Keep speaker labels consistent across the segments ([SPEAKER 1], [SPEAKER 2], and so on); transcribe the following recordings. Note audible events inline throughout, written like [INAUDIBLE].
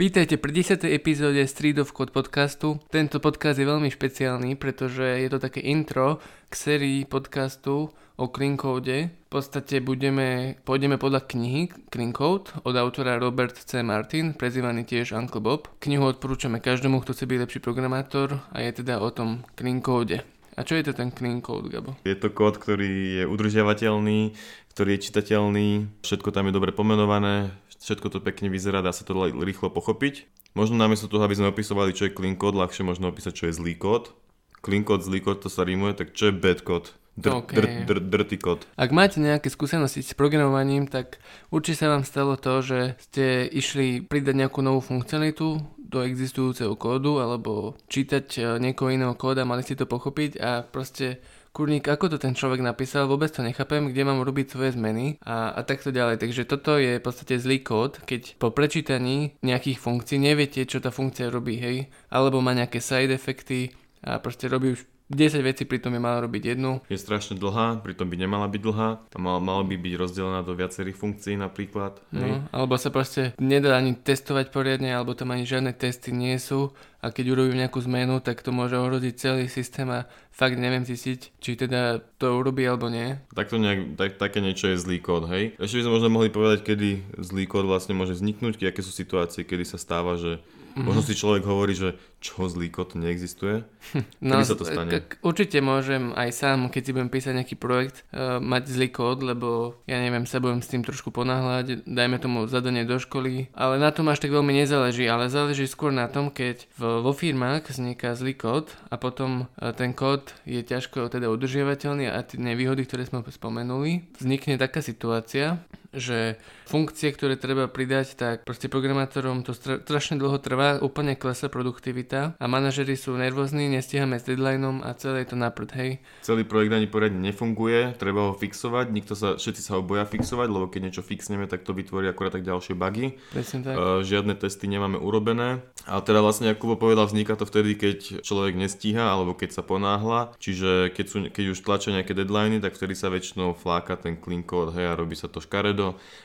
[SPEAKER 1] Vítajte pri 10. epizóde Street of Code podcastu. Tento podcast je veľmi špeciálny, pretože je to také intro k sérii podcastu o Clean Code. V podstate budeme, pôjdeme podľa knihy Clean Code od autora Robert C. Martin, prezývaný tiež Uncle Bob. Knihu odporúčame každému, kto chce byť lepší programátor a je teda o tom Clean Code. A čo je to ten clean code, Gabo?
[SPEAKER 2] Je to kód, ktorý je udržiavateľný, ktorý je čitateľný, všetko tam je dobre pomenované, všetko to pekne vyzerá, dá sa to rýchlo pochopiť. Možno namiesto toho, aby sme opisovali, čo je clean code, ľahšie možno opísať, čo je zlý kód. Clean code, zlý kód, to sa rímuje, tak čo je bad code? Dr, okay. dr, dr, dirty kód.
[SPEAKER 1] Ak máte nejaké skúsenosti s programovaním, tak určite sa vám stalo to, že ste išli pridať nejakú novú funkcionalitu do existujúceho kódu alebo čítať e, niekoho iného kóda, mali ste to pochopiť a proste kurník, ako to ten človek napísal, vôbec to nechápem, kde mám robiť svoje zmeny a, a takto ďalej. Takže toto je v podstate zlý kód, keď po prečítaní nejakých funkcií neviete, čo tá funkcia robí, hej, alebo má nejaké side efekty a proste robí už 10 vecí, pritom je mala robiť jednu.
[SPEAKER 2] Je strašne dlhá, pritom by nemala byť dlhá. Tam mal, mala by byť rozdelená do viacerých funkcií napríklad.
[SPEAKER 1] Hej. No, alebo sa proste nedá ani testovať poriadne, alebo tam ani žiadne testy nie sú a keď urobím nejakú zmenu, tak to môže ohroziť celý systém a fakt neviem zistiť, či teda to urobí alebo nie.
[SPEAKER 2] Takto nejak, tak, také niečo je zlý kód, hej? Ešte by sme možno mohli povedať, kedy zlý kód vlastne môže vzniknúť, aké sú situácie, kedy sa stáva, že Mm-hmm. Možno si človek hovorí, že čo zlý kód neexistuje. No, Kedy sa to stane?
[SPEAKER 1] Tak určite môžem aj sám, keď si budem písať nejaký projekt, uh, mať zlý kód, lebo ja neviem, sa budem s tým trošku ponáhľať, dajme tomu zadanie do školy, ale na tom až tak veľmi nezáleží, ale záleží skôr na tom, keď v, vo firmách vzniká zlý kód a potom uh, ten kód je ťažko teda udržiavateľný a tie nevýhody, ktoré sme spomenuli, vznikne taká situácia, že funkcie, ktoré treba pridať, tak proste programátorom to strašne dlho trvá, úplne klesa produktivita a manažery sú nervózni, nestíhame s deadlineom a celé je to naprd, hej.
[SPEAKER 2] Celý projekt ani poriadne nefunguje, treba ho fixovať, nikto sa, všetci sa ho boja fixovať, lebo keď niečo fixneme, tak to vytvorí akurát tak ďalšie bugy.
[SPEAKER 1] Presne tak.
[SPEAKER 2] Uh, žiadne testy nemáme urobené. A teda vlastne, ako povedal, vzniká to vtedy, keď človek nestíha alebo keď sa ponáhla. Čiže keď, sú, keď už tlačia nejaké deadliny, tak vtedy sa väčšinou fláka ten clean code, hej, a robí sa to škaredo.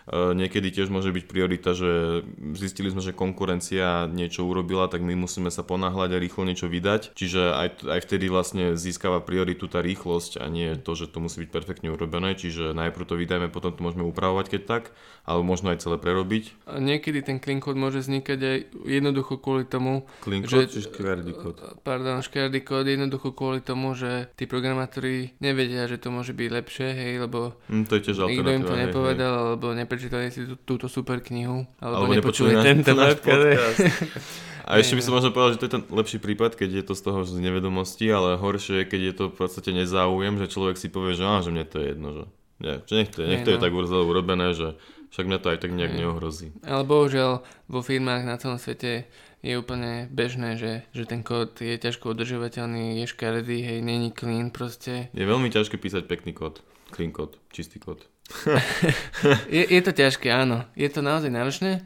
[SPEAKER 2] Uh, niekedy tiež môže byť priorita, že zistili sme, že konkurencia niečo urobila, tak my musíme sa ponáhľať a rýchlo niečo vydať. Čiže aj, aj vtedy vlastne získava prioritu tá rýchlosť a nie to, že to musí byť perfektne urobené. Čiže najprv to vydajme, potom to môžeme upravovať, keď tak, alebo možno aj celé prerobiť.
[SPEAKER 1] A niekedy ten clean code môže vznikať aj jednoducho kvôli tomu,
[SPEAKER 2] clean že, či škverdy code?
[SPEAKER 1] Pardon, škverdy code jednoducho kvôli tomu, že tí programátori nevedia, že to môže byť lepšie, hej, lebo
[SPEAKER 2] mm, to je tiež
[SPEAKER 1] nikto im to nepovedal, hej, hej. Alebo neprečítali si tú, túto super knihu, alebo, alebo nepočuli tento podcast. [LAUGHS]
[SPEAKER 2] A ešte by som možno povedal, že to je ten lepší prípad, keď je to z toho z nevedomosti, ale horšie je, keď je to v podstate nezáujem, že človek si povie, že, á, že mne to je jedno, že, nie, že nech to je, nech to je no. tak urobené, že však mňa to aj tak nejak neohrozí.
[SPEAKER 1] Ale bohužiaľ vo firmách na celom svete je úplne bežné, že, že ten kód je ťažko udržovateľný, je škaredý, hej, není clean proste.
[SPEAKER 2] Je veľmi ťažké písať pekný kód, clean kód, čistý kód. [LAUGHS]
[SPEAKER 1] je, je to ťažké, áno. Je to naozaj náročné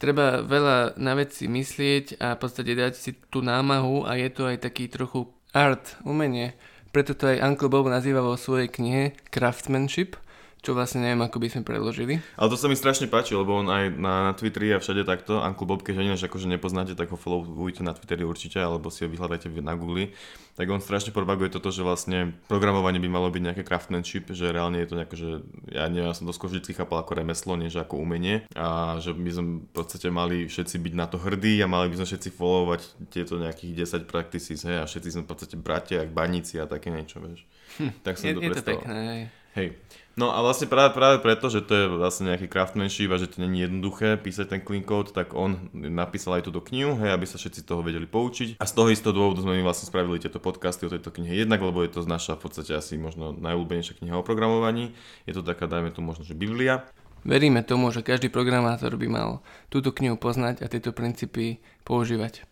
[SPEAKER 1] treba veľa na veci myslieť a v podstate dať si tú námahu a je to aj taký trochu art, umenie. Preto to aj Uncle Bob nazýva vo svojej knihe Craftsmanship, čo vlastne neviem, ako by sme predložili.
[SPEAKER 2] Ale to sa mi strašne páči, lebo on aj na, na Twitteri a všade takto, Uncle Bob, keď ináč akože nepoznáte, tak ho followujte na Twitteri určite, alebo si ho vyhľadajte na Google, tak on strašne propaguje toto, že vlastne programovanie by malo byť nejaké craftsmanship, že reálne je to nejaké, že ja neviem, ja som to skôr vždy chápal ako remeslo, než ako umenie a že by sme v podstate mali všetci byť na to hrdí a mali by sme všetci followovať tieto nejakých 10 practices, hej, a všetci sme v podstate bratia, baníci a také niečo, vieš.
[SPEAKER 1] Hm, tak som je, to je to pekné, hej.
[SPEAKER 2] Hej. No a vlastne práve, práve preto, že to je vlastne nejaký craftsmanship a že to není jednoduché písať ten clean code, tak on napísal aj túto knihu, hej, aby sa všetci toho vedeli poučiť. A z toho istého dôvodu sme my vlastne spravili tieto podcasty o tejto knihe jednak, lebo je to naša v podstate asi možno najúbenejšia kniha o programovaní. Je to taká, dajme tu možno, že Biblia.
[SPEAKER 1] Veríme tomu, že každý programátor by mal túto knihu poznať a tieto princípy používať.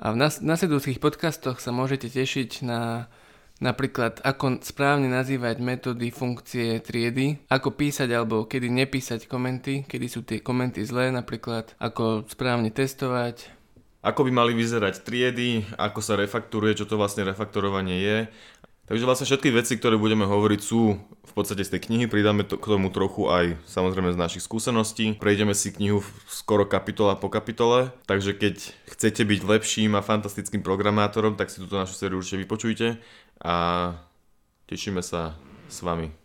[SPEAKER 1] A v nas- nasledujúcich podcastoch sa môžete tešiť na Napríklad, ako správne nazývať metódy, funkcie, triedy, ako písať alebo kedy nepísať komenty, kedy sú tie komenty zlé, napríklad ako správne testovať.
[SPEAKER 2] Ako by mali vyzerať triedy, ako sa refakturuje, čo to vlastne refaktorovanie je. Takže vlastne všetky veci, ktoré budeme hovoriť sú v podstate z tej knihy, pridáme to, k tomu trochu aj samozrejme z našich skúseností. Prejdeme si knihu skoro kapitola po kapitole, takže keď chcete byť lepším a fantastickým programátorom, tak si túto našu sériu určite vypočujte a tešíme sa s vami.